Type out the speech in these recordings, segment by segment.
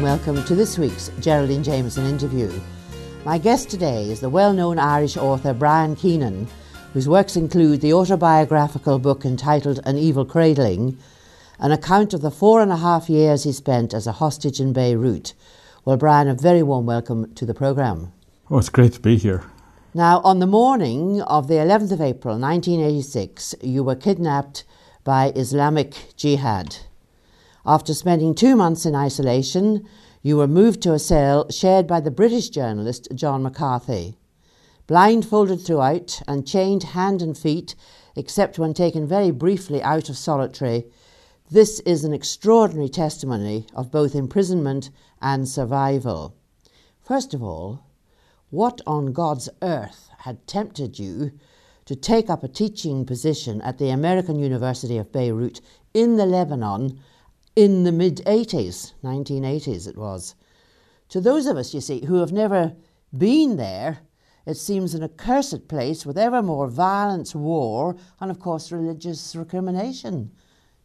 And a very warm welcome to this week's Geraldine Jamieson interview. My guest today is the well known Irish author Brian Keenan, whose works include the autobiographical book entitled An Evil Cradling, an account of the four and a half years he spent as a hostage in Beirut. Well, Brian, a very warm welcome to the programme. Oh, it's great to be here. Now, on the morning of the 11th of April 1986, you were kidnapped by Islamic Jihad. After spending two months in isolation, you were moved to a cell shared by the British journalist John McCarthy. Blindfolded throughout and chained hand and feet, except when taken very briefly out of solitary, this is an extraordinary testimony of both imprisonment and survival. First of all, what on God's earth had tempted you to take up a teaching position at the American University of Beirut in the Lebanon in the mid 80s, 1980s it was. To those of us, you see, who have never been there, it seems an accursed place with ever more violence, war, and of course religious recrimination.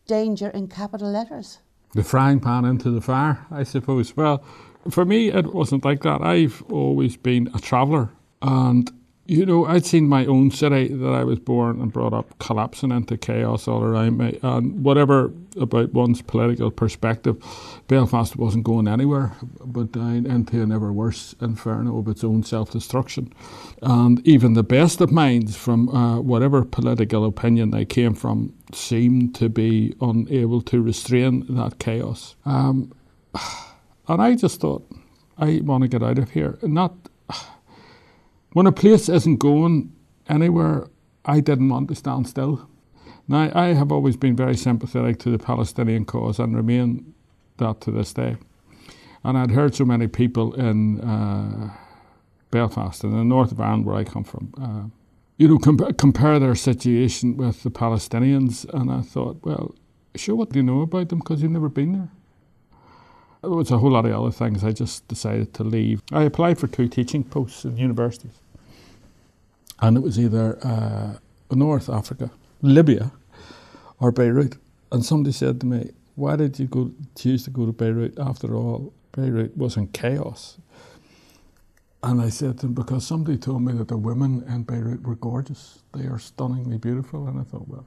Danger in capital letters. The frying pan into the fire, I suppose. Well, for me, it wasn't like that. I've always been a traveller, and you know, I'd seen my own city that I was born and brought up collapsing into chaos all around me. And whatever about one's political perspective, Belfast wasn't going anywhere but down into an ever worse inferno of its own self destruction. And even the best of minds, from uh, whatever political opinion they came from, seemed to be unable to restrain that chaos. Um, and I just thought, I want to get out of here. Not when a place isn't going anywhere, I didn't want to stand still. Now, I have always been very sympathetic to the Palestinian cause and remain that to this day. And I'd heard so many people in uh, Belfast, in the north of Ireland, where I come from, uh, you know, comp- compare their situation with the Palestinians. And I thought, well, sure, what do you know about them? Because you've never been there. There was a whole lot of other things. I just decided to leave. I applied for two teaching posts in universities and it was either uh, North Africa, Libya, or Beirut. And somebody said to me, "Why did you go choose to go to Beirut? After all, Beirut was in chaos." And I said to him, "Because somebody told me that the women in Beirut were gorgeous. They are stunningly beautiful." And I thought, well.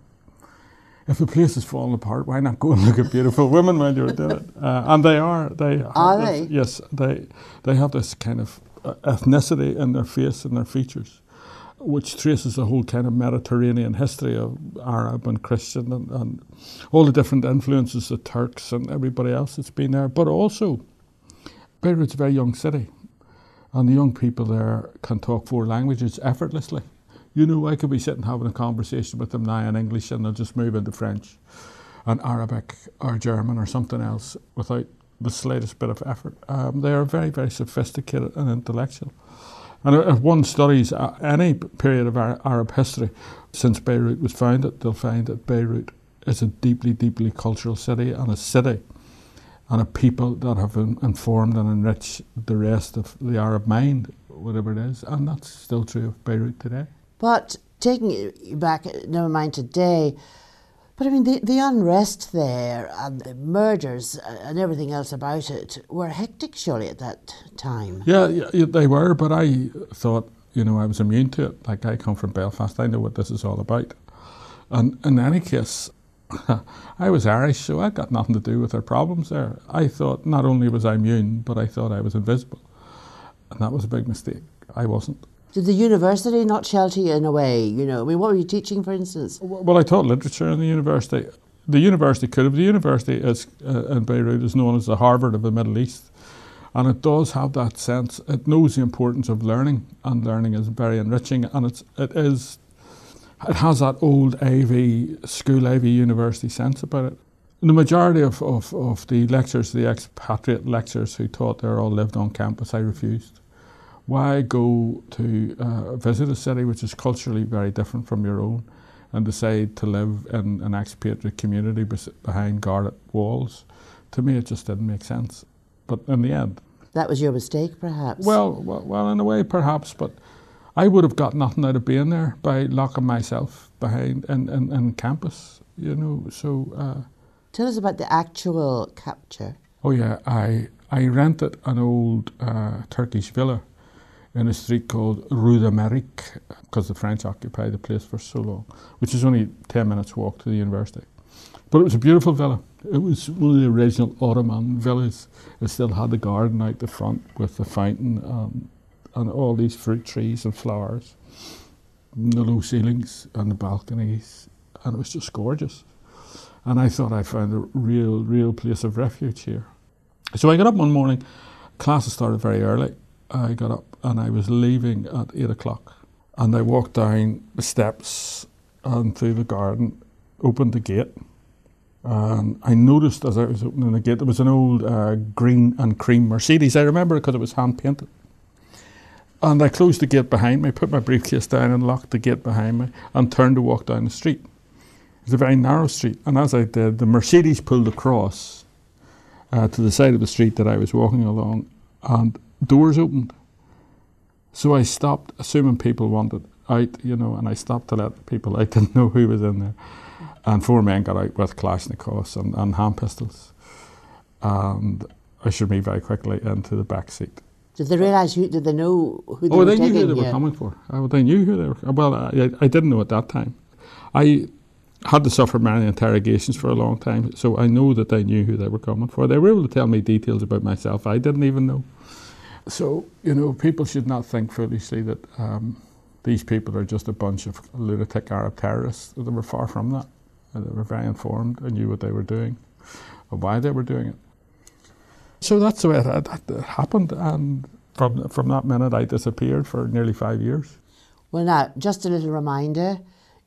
If the place is falling apart, why not go and look at beautiful women when you're doing it? Uh, and they are. They are they? Yes, they they have this kind of uh, ethnicity in their face and their features which traces the whole kind of Mediterranean history of Arab and Christian and, and, all the different influences, the Turks and everybody else that's been there. But also, Beirut's a very young city, and the young people there can talk four languages effortlessly. You know, I could be sitting having a conversation with them now in English, and they'll just move into French and Arabic or German or something else without the slightest bit of effort. Um, they are very, very sophisticated and intellectual. And if one studies any period of Arab history since Beirut was founded, they'll find that Beirut is a deeply, deeply cultural city and a city and a people that have informed and enriched the rest of the Arab mind, whatever it is. And that's still true of Beirut today. But taking it back, never mind today, but I mean, the, the unrest there and the murders uh, and everything else about it were hectic, surely, at that time. Yeah, yeah, they were, but I thought, you know, I was immune to it. Like, I come from Belfast, I know what this is all about. And in any case, I was Irish, so I got nothing to do with their problems there. I thought not only was I immune, but I thought I was invisible. And that was a big mistake. I wasn't. Did the university not shelter you in a way? You know, I mean, what were you teaching, for instance? Well, I taught literature in the university. The university could have. The university is, uh, in Beirut is known as the Harvard of the Middle East. And it does have that sense. It knows the importance of learning, and learning is very enriching. And it's, it is, it has that old AV, school AV university sense about it. The majority of, of, of the lecturers, the expatriate lecturers who taught there all lived on campus. I refused. Why go to uh, visit a city which is culturally very different from your own and decide to live in an expatriate community behind guarded walls? To me, it just didn't make sense. But in the end, that was your mistake, perhaps. Well, well, well, in a way, perhaps. But I would have got nothing out of being there by locking myself behind in, in, in campus. You know, so. Uh, Tell us about the actual capture. Oh yeah, I I rented an old uh, Turkish villa in a street called Rue d'Amérique because the French occupied the place for so long, which is only 10 minutes walk to the university. But it was a beautiful villa. It was one of the original Ottoman villas. It still had the garden out the front with the fountain um, and all these fruit trees and flowers, and the low ceilings and the balconies, and it was just gorgeous. And I thought I found a real, real place of refuge here. So I got up one morning, classes started very early. I got up and I was leaving at eight o'clock. And I walked down the steps and through the garden, opened the gate, and I noticed as I was opening the gate there was an old uh, green and cream Mercedes. I remember it because it was hand painted. And I closed the gate behind me, put my briefcase down and locked the gate behind me, and turned to walk down the street. It was a very narrow street, and as I did, the Mercedes pulled across uh, to the side of the street that I was walking along, and doors opened. So I stopped, assuming people wanted out, you know, and I stopped to let people I didn't know who was in there. And four men got out with Kalashnikovs and, and hand pistols and ushered me very quickly into the back seat. Did they realise who? Did they know who they oh, were they knew who they you? were coming for. Oh, they knew who they were. Well, I, I didn't know at that time. I had to suffer many interrogations for a long time, so I know that they knew who they were coming for. They were able to tell me details about myself I didn't even know. So, you know, people should not think foolishly that um, these people are just a bunch of lunatic Arab terrorists. They were far from that. They were very informed and knew what they were doing and why they were doing it. So that's the way that, it happened, and from, from that minute I disappeared for nearly five years. Well, now, just a little reminder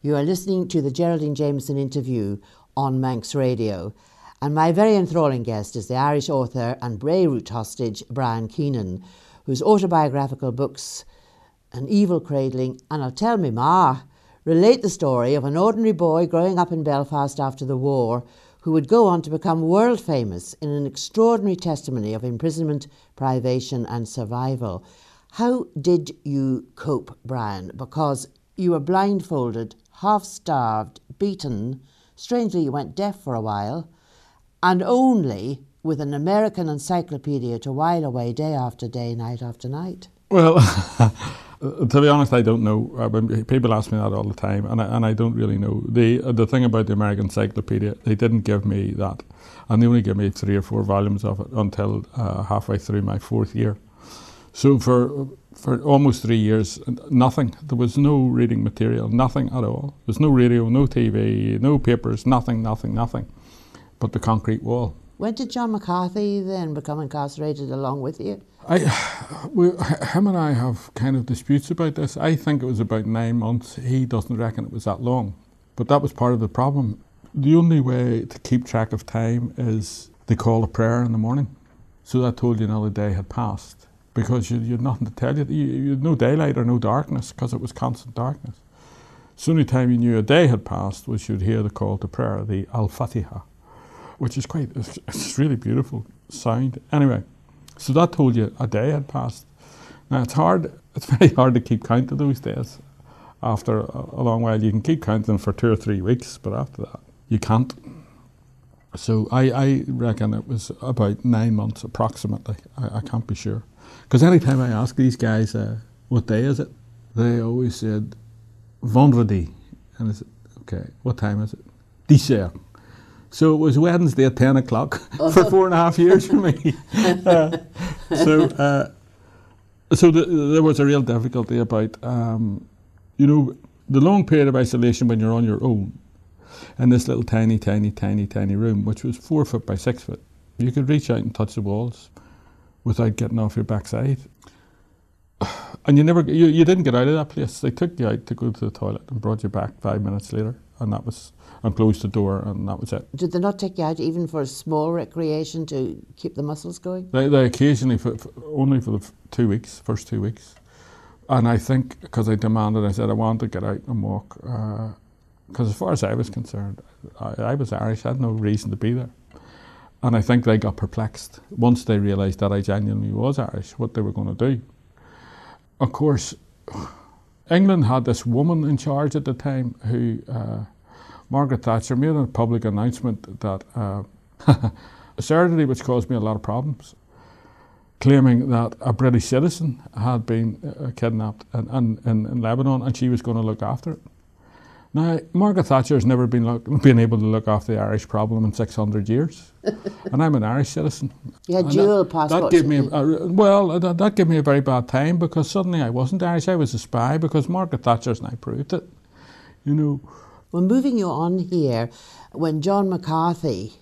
you are listening to the Geraldine Jamieson interview on Manx Radio, and my very enthralling guest is the Irish author and Beirut hostage, Brian Keenan, whose autobiographical books, An Evil Cradling and I'll Tell Me Ma, relate the story of an ordinary boy growing up in Belfast after the war who would go on to become world famous in an extraordinary testimony of imprisonment, privation, and survival. How did you cope, Brian? Because you were blindfolded, half starved, beaten. Strangely, you went deaf for a while, and only with an American encyclopedia to while away day after day, night after night. Well, to be honest, I don't know. People ask me that all the time, and I, and I don't really know. The the thing about the American Encyclopedia, they didn't give me that, and they only gave me three or four volumes of it until uh, halfway through my fourth year. So for for almost three years, nothing. There was no reading material, nothing at all. There was no radio, no TV, no papers, nothing, nothing, nothing, but the concrete wall. When did John McCarthy then become incarcerated along with you? I, we, him and I have kind of disputes about this. I think it was about nine months. He doesn't reckon it was that long. But that was part of the problem. The only way to keep track of time is they call a prayer in the morning. So that told you another day had passed because you, you had nothing to tell you. You, you had no daylight or no darkness because it was constant darkness. So the only time you knew a day had passed was you'd hear the call to prayer, the Al Fatiha, which is quite, it's, it's really beautiful sound. Anyway, so that told you a day had passed. Now it's hard, it's very hard to keep count of those days. After a, long while, you can keep counting for two or three weeks, but after that, you can't. So I, I reckon it was about nine months approximately. I, I can't be sure. Because any time I ask these guys, uh, what day is it? They always said, Vendredi. And I said, okay, what time is it? Dix heures. So it was Wednesday at 10 o'clock for four and a half years for me. Uh, so uh, so the, there was a real difficulty about, um, you know, the long period of isolation when you're on your own in this little tiny, tiny, tiny, tiny room, which was four foot by six foot. You could reach out and touch the walls without getting off your backside. And you never, you, you didn't get out of that place. They took you out to go to the toilet and brought you back five minutes later, and that was, and closed the door, and that was it. Did they not take you out even for a small recreation to keep the muscles going? They, they occasionally, for, for, only for the two weeks, first two weeks. And I think because I demanded, I said I want to get out and walk. Uh, because as far as I was concerned, I, I was Irish, I had no reason to be there. And I think they got perplexed once they realised that I genuinely was Irish, what they were going to do. Of course, England had this woman in charge at the time who, uh, Margaret Thatcher, made a public announcement that uh, absurdity which caused me a lot of problems, claiming that a British citizen had been uh, kidnapped in, in, in, Lebanon and she was going to look after it. Now, Margaret Thatcher has never been, look, been able to look after the Irish problem in 600 years. and I'm an Irish citizen. You had and dual that, passports. That gave me, a, well, that, that gave me a very bad time because suddenly I wasn't Irish, I was a spy because Margaret Thatcher's now proved it. You know. Well, moving you on here, when John McCarthy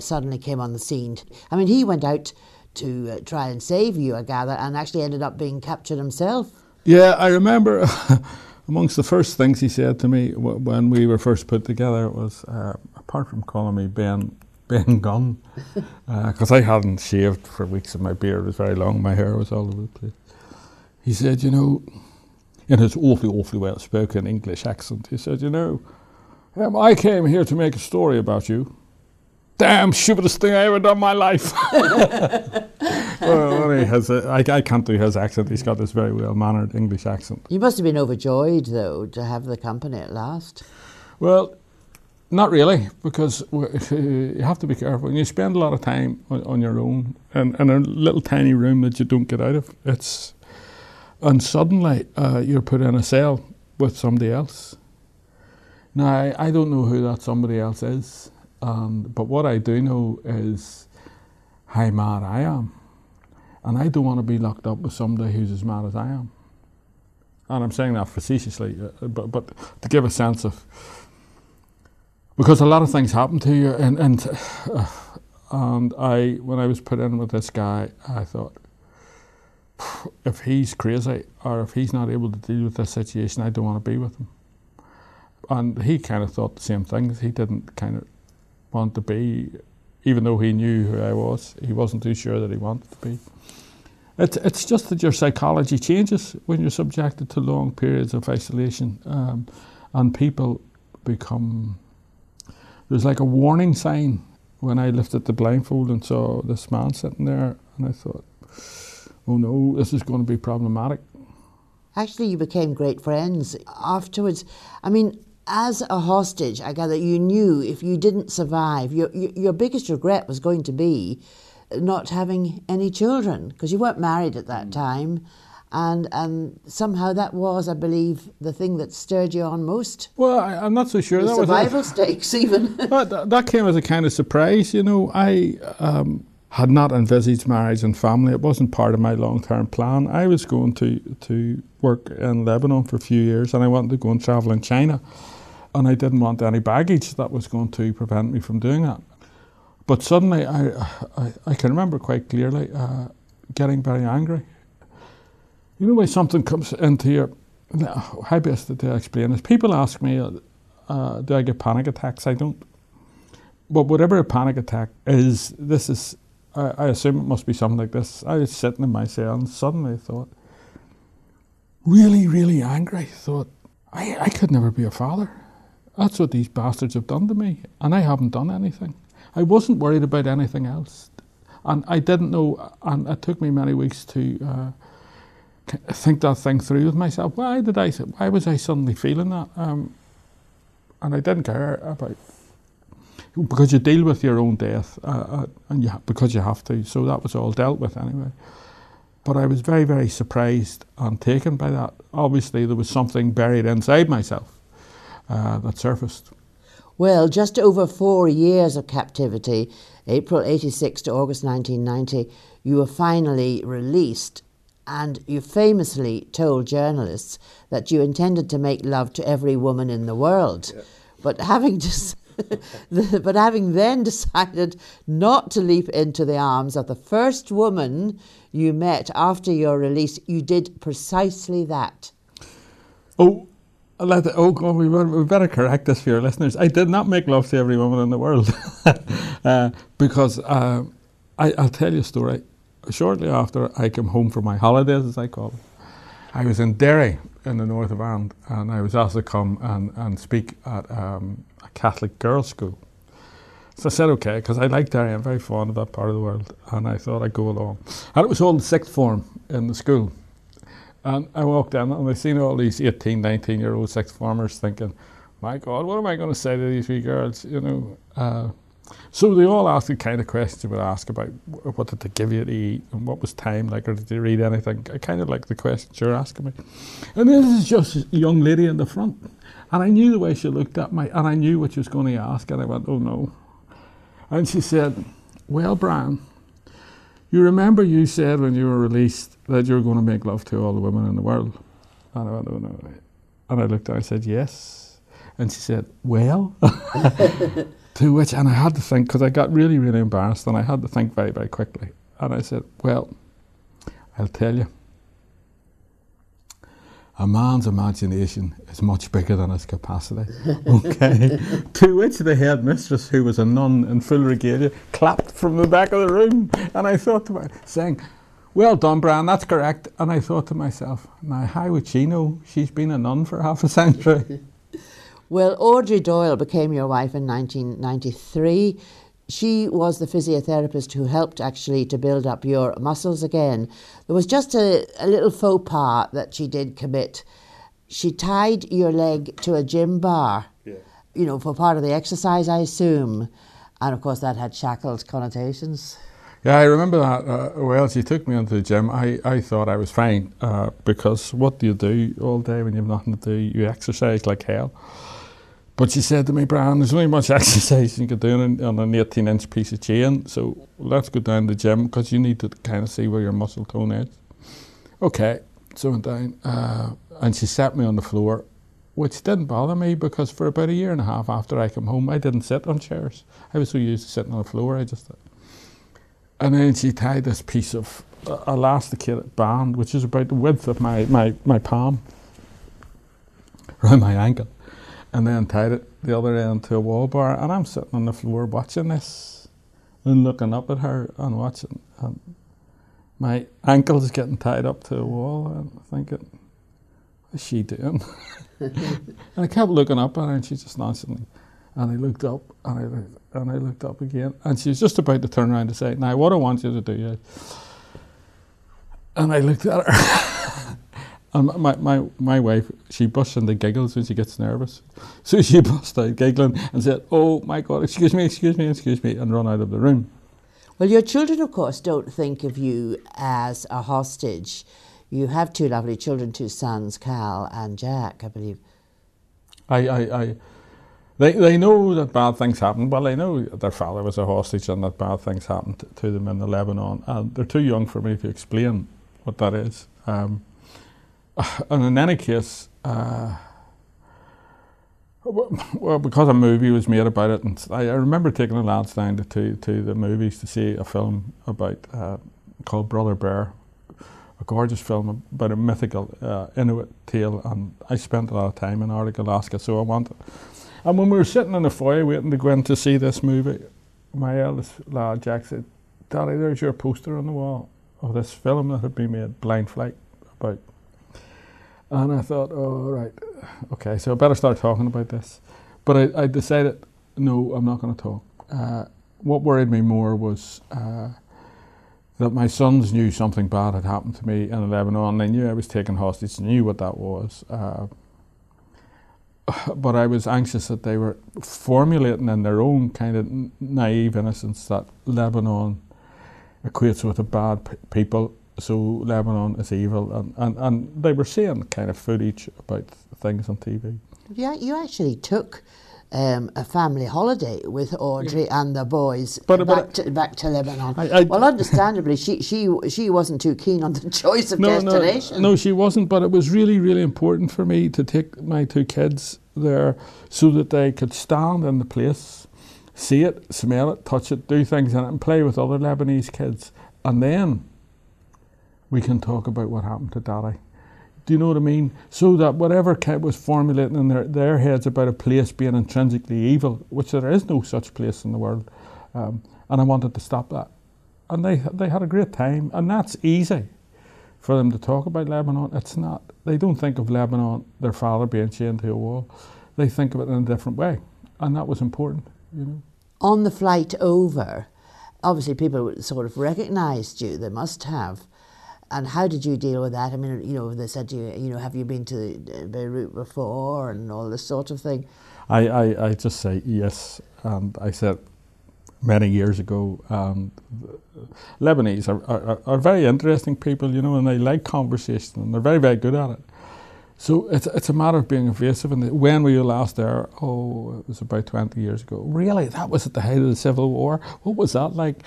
suddenly came on the scene, I mean, he went out to uh, try and save you, I gather, and actually ended up being captured himself. Yeah, I remember. amongst the first things he said to me when we were first put together was, uh, apart from calling me Ben Ben Gunn, because uh, I hadn't shaved for weeks and my beard was very long, my hair was all over the place. He said, you know, in his awfully, awfully well spoken English accent, he said, you know, um, I came here to make a story about you. Damn, stupidest thing I ever done in my life. well, he has a, I, I can't do his accent. He's got this very well mannered English accent. You must have been overjoyed, though, to have the company at last. Well, not really, because you have to be careful. You spend a lot of time on, on your own in, in, a little tiny room that you don't get out of. It's and suddenly uh, you're put in a cell with somebody else. Now I, I don't know who that somebody else is, um, but what I do know is how mad I am. And I don't want to be locked up with somebody who's as mad as I am. And I'm saying that facetiously, uh, but, but to give a sense of. Because a lot of things happen to you, and, and, uh, and I, when I was put in with this guy, I thought, if he's crazy or if he's not able to deal with this situation, I don't want to be with him. And he kind of thought the same things. He didn't kind of want to be, even though he knew who I was, he wasn't too sure that he wanted to be. It's, it's just that your psychology changes when you're subjected to long periods of isolation, um, and people become. There's like a warning sign when I lifted the blindfold and saw this man sitting there, and I thought, oh no, this is going to be problematic. Actually, you became great friends afterwards. I mean, as a hostage, I gather you knew if you didn't survive, your, your biggest regret was going to be not having any children because you weren't married at that mm. time. And, and somehow that was, I believe, the thing that stirred you on most. Well, I, am not so sure. The that survival was stakes, even. that, that came as a kind of surprise. You know, I um, had not envisaged marriage and family. It wasn't part of my long term plan. I was going to, to work in Lebanon for a few years and I wanted to go and travel in China and I didn't want any baggage that was going to prevent me from doing that. But suddenly, I, I, I can remember quite clearly uh, getting very angry. You know, when something comes into your, how best to explain this? People ask me, uh, do I get panic attacks? I don't. But whatever a panic attack is, this is, I, I assume it must be something like this. I was sitting in my cell and suddenly thought, really, really angry. Thought, I, I could never be a father. That's what these bastards have done to me, and I haven't done anything. I wasn't worried about anything else, and I didn't know. And it took me many weeks to uh, think that thing through with myself. Why did I? Why was I suddenly feeling that? Um, and I didn't care about because you deal with your own death, uh, uh, and you ha- because you have to. So that was all dealt with anyway. But I was very, very surprised and taken by that. Obviously, there was something buried inside myself uh, that surfaced. Well, just over four years of captivity, April 86 to August 1990, you were finally released. And you famously told journalists that you intended to make love to every woman in the world. Yeah. But having just but having then decided not to leap into the arms of the first woman you met after your release, you did precisely that. Oh, let the, oh God, we, we better correct this for your listeners. I did not make love to every woman in the world uh, because uh, I, will tell you a story. Shortly after I came home for my holidays, as I call them, I was in Derry in the north of Ireland and I was asked to come and, and speak at um, a Catholic girls' school. So I said okay because I like Derry. I'm very fond of that part of the world, and I thought I'd go along. And it was all the sixth form in the school. And I walked in and I seen all these 18, 19 year old sixth formers thinking, my God, what am I going to say to these wee girls? You know, uh, So they all asked the kind of questions they would ask about what did they give you to eat and what was time like, or did you read anything? I kind of like the questions you're asking me. And this is just a young lady in the front. And I knew the way she looked at me, and I knew what she was going to ask, and I went, oh no. And she said, Well, Brian, you remember you said when you were released that you were going to make love to all the women in the world? And I went, Oh no. And I looked at her and I said, Yes. And she said, Well. to which, and I had to think, because I got really, really embarrassed, and I had to think very, very quickly. And I said, Well, I'll tell you a man's imagination is much bigger than his capacity. Okay. to which the headmistress, who was a nun in full regalia, clapped from the back of the room. And I thought to myself, saying, Well done, Brian, that's correct. And I thought to myself, Now, how would she know? She's been a nun for half a century. well, Audrey Doyle became your wife in 1993 she was the physiotherapist who helped actually to build up your muscles again. There was just a, a little faux pas that she did commit. She tied your leg to a gym bar, yeah. you know, for part of the exercise, I assume. And of course, that had shackled connotations. Yeah, I remember that. Uh, well, she took me into the gym. I, I thought I was fine uh, because what do you do all day when you have nothing to do? You exercise like hell. But she said to me, Brian, there's only much exercise you can do on, an 18 inch piece of chain, so let's go down to the gym because you need to kind of see where your muscle tone is. Okay, so I went down uh, and she sat me on the floor, which didn't bother me because for about a year and a half after I came home, I didn't sit on chairs. I was so used to sitting on the floor, I just. And then she tied this piece of uh, elasticated band, which is about the width of my, my, my palm, around my ankle and then tied it the other end to a wall bar. And I'm sitting on the floor watching this and looking up at her and watching. And my ankle's getting tied up to a wall and I thinking, what's she doing? and I kept looking up at her and she just nonchalantly. And I looked up and I looked, and I looked up again and she was just about to turn around to say, Now, what I want you to do is. And I looked at her. And my, my, my wife, she busts into giggles when she gets nervous. So she burst out giggling and said, Oh my God, excuse me, excuse me, excuse me, and run out of the room. Well, your children, of course, don't think of you as a hostage. You have two lovely children, two sons, Cal and Jack, I believe. I, I, I they, they know that bad things happen. Well, they know their father was a hostage and that bad things happened to them in the Lebanon. And they're too young for me to explain what that is. Um, and in any case, uh, well, because a movie was made about it, and I, I remember taking the lads down to, to, to the movies to see a film about uh, called Brother Bear, a gorgeous film about a mythical uh, Inuit tale, and I spent a lot of time in Arctic Alaska, so I wanted. And when we were sitting in the foyer waiting to go in to see this movie, my eldest lad Jack said, "Daddy, there's your poster on the wall of this film that had been made, Blind Flight, about." And I thought, oh, right, okay, so I better start talking about this. But I, I decided, no, I'm not going to talk. Uh, what worried me more was uh, that my sons knew something bad had happened to me in Lebanon. They knew I was taken hostage, knew what that was. Uh, but I was anxious that they were formulating in their own kind of naive innocence that Lebanon equates with a bad p- people so Lebanon is evil, and, and, and they were seeing kind of footage about things on TV. Yeah, you actually took um, a family holiday with Audrey yeah. and the boys but, back, but, to, back to Lebanon. I, I, well, understandably, she, she, she wasn't too keen on the choice of no, destination. No, no, she wasn't, but it was really, really important for me to take my two kids there so that they could stand in the place, see it, smell it, touch it, do things in it, and play with other Lebanese kids. And then we can talk about what happened to Daddy. Do you know what I mean? So that whatever Kit was formulating in their, their heads about a place being intrinsically evil, which there is no such place in the world, um, and I wanted to stop that. And they they had a great time, and that's easy for them to talk about Lebanon. It's not. They don't think of Lebanon, their father being chained to a wall. They think of it in a different way, and that was important. You know. On the flight over, obviously people sort of recognised you. They must have and how did you deal with that? I mean, you know, they said to you, you know, have you been to uh, Beirut before and all this sort of thing? I, I, I just say yes. And I said, many years ago. And Lebanese are, are, are very interesting people, you know, and they like conversation and they're very, very good at it. So it's it's a matter of being evasive. And when were you last there? Oh, it was about twenty years ago. Really, that was at the height of the Civil War. What was that like?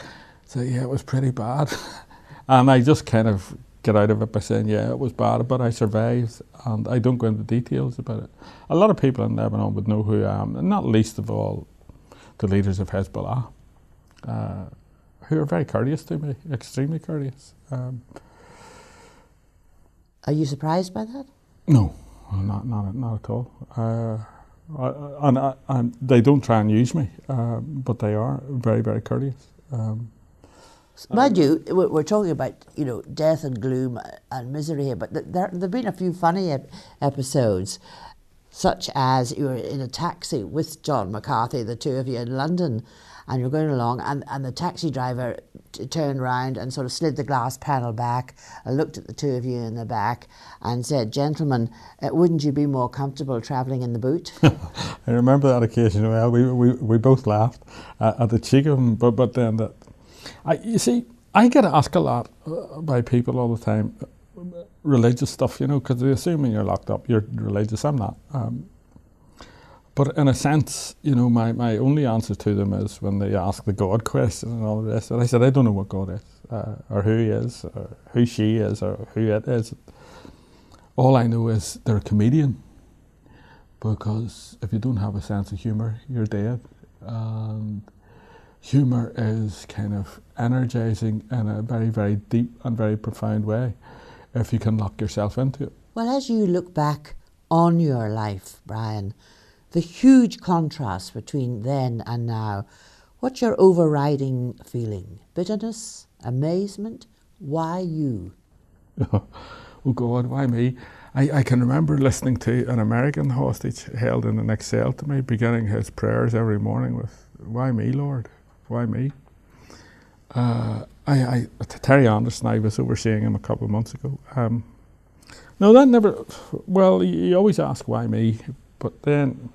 So yeah, it was pretty bad. and I just kind of get out of it by saying, yeah, it was bad, but I survived, and I don't go into details about it. A lot of people in Lebanon would know who I am, and not least of all, the leaders of Hezbollah, uh, who are very courteous to me, extremely courteous. Um, are you surprised by that? No, not not not at all. Uh, and, and they don't try and use me, uh, but they are very very courteous. Um, Mind you, we're talking about you know death and gloom and misery here, but there there've been a few funny ep- episodes, such as you were in a taxi with John McCarthy, the two of you in London, and you're going along, and, and the taxi driver t- turned around and sort of slid the glass panel back, and looked at the two of you in the back, and said, "Gentlemen, uh, wouldn't you be more comfortable travelling in the boot?" I remember that occasion well. We we, we both laughed uh, at the cheek of him, but but then that, I you see, I get asked a lot uh, by people all the time, uh, religious stuff, you know, because they assume when you're locked up, you're religious. I'm not. Um, but in a sense, you know, my, my only answer to them is when they ask the God question and all the rest. And I said, I don't know what God is, uh, or who He is, or who she is, or who it is. All I know is they're a comedian. Because if you don't have a sense of humour, you're dead. And humour is kind of energizing in a very, very deep and very profound way if you can lock yourself into it. Well, as you look back on your life, Brian, the huge contrast between then and now. What's your overriding feeling? Bitterness? Amazement? Why you? oh God, why me? I, I can remember listening to an American hostage held in the next cell to me, beginning his prayers every morning with, Why me, Lord? Why me? Uh, I, I, Terry Anderson, I was overseeing him a couple of months ago. Um, no, that never, well, you always ask why me, but then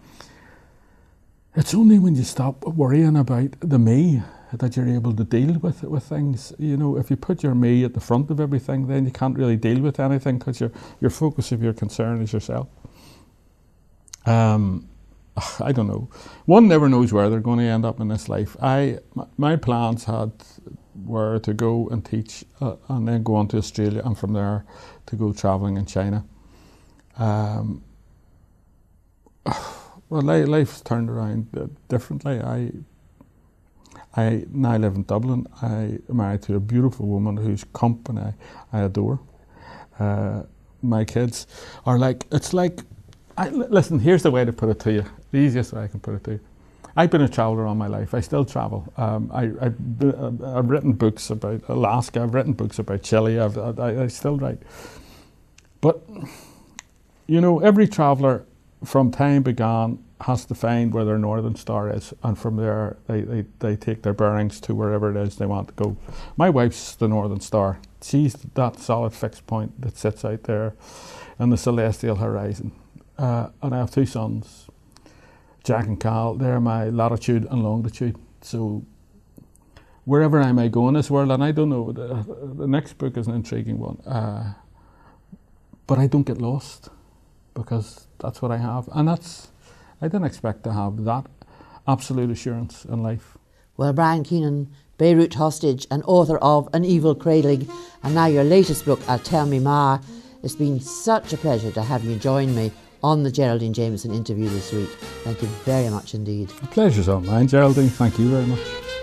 it's only when you stop worrying about the me that you're able to deal with with things. You know, if you put your me at the front of everything, then you can't really deal with anything because your your focus of your concern is yourself. Um, I don't know. One never knows where they're going to end up in this life. I my plans had were to go and teach uh, and then go on to Australia and from there to go travelling in China. Um, well, life's turned around differently. I I now live in Dublin. I am married to a beautiful woman whose company I adore. Uh, my kids are like it's like. I, listen, here's the way to put it to you. The easiest way I can put it to you. I've been a traveller all my life. I still travel. Um, I, have uh, written books about Alaska. I've written books about Chile. I've, I, I still write. But you know, every traveller from time began has to find where their northern star is, and from there they, they, they take their bearings to wherever it is they want to go. My wife's the northern star. She's that solid fixed point that sits out there in the celestial horizon. Uh, and I have two sons, Jack and Cal. They're my latitude and longitude. So wherever I may go in this world, and I don't know, the, the next book is an intriguing one, uh, but I don't get lost because that's what I have. And that's, I didn't expect to have that absolute assurance in life. Well, Brian Keenan, Beirut hostage and author of An Evil Cradling, and now your latest book, I'll Tell Me Ma. It's been such a pleasure to have you join me on the Geraldine Jamieson interview this week. Thank you very much indeed. The pleasure's all mine, Geraldine. Thank you very much.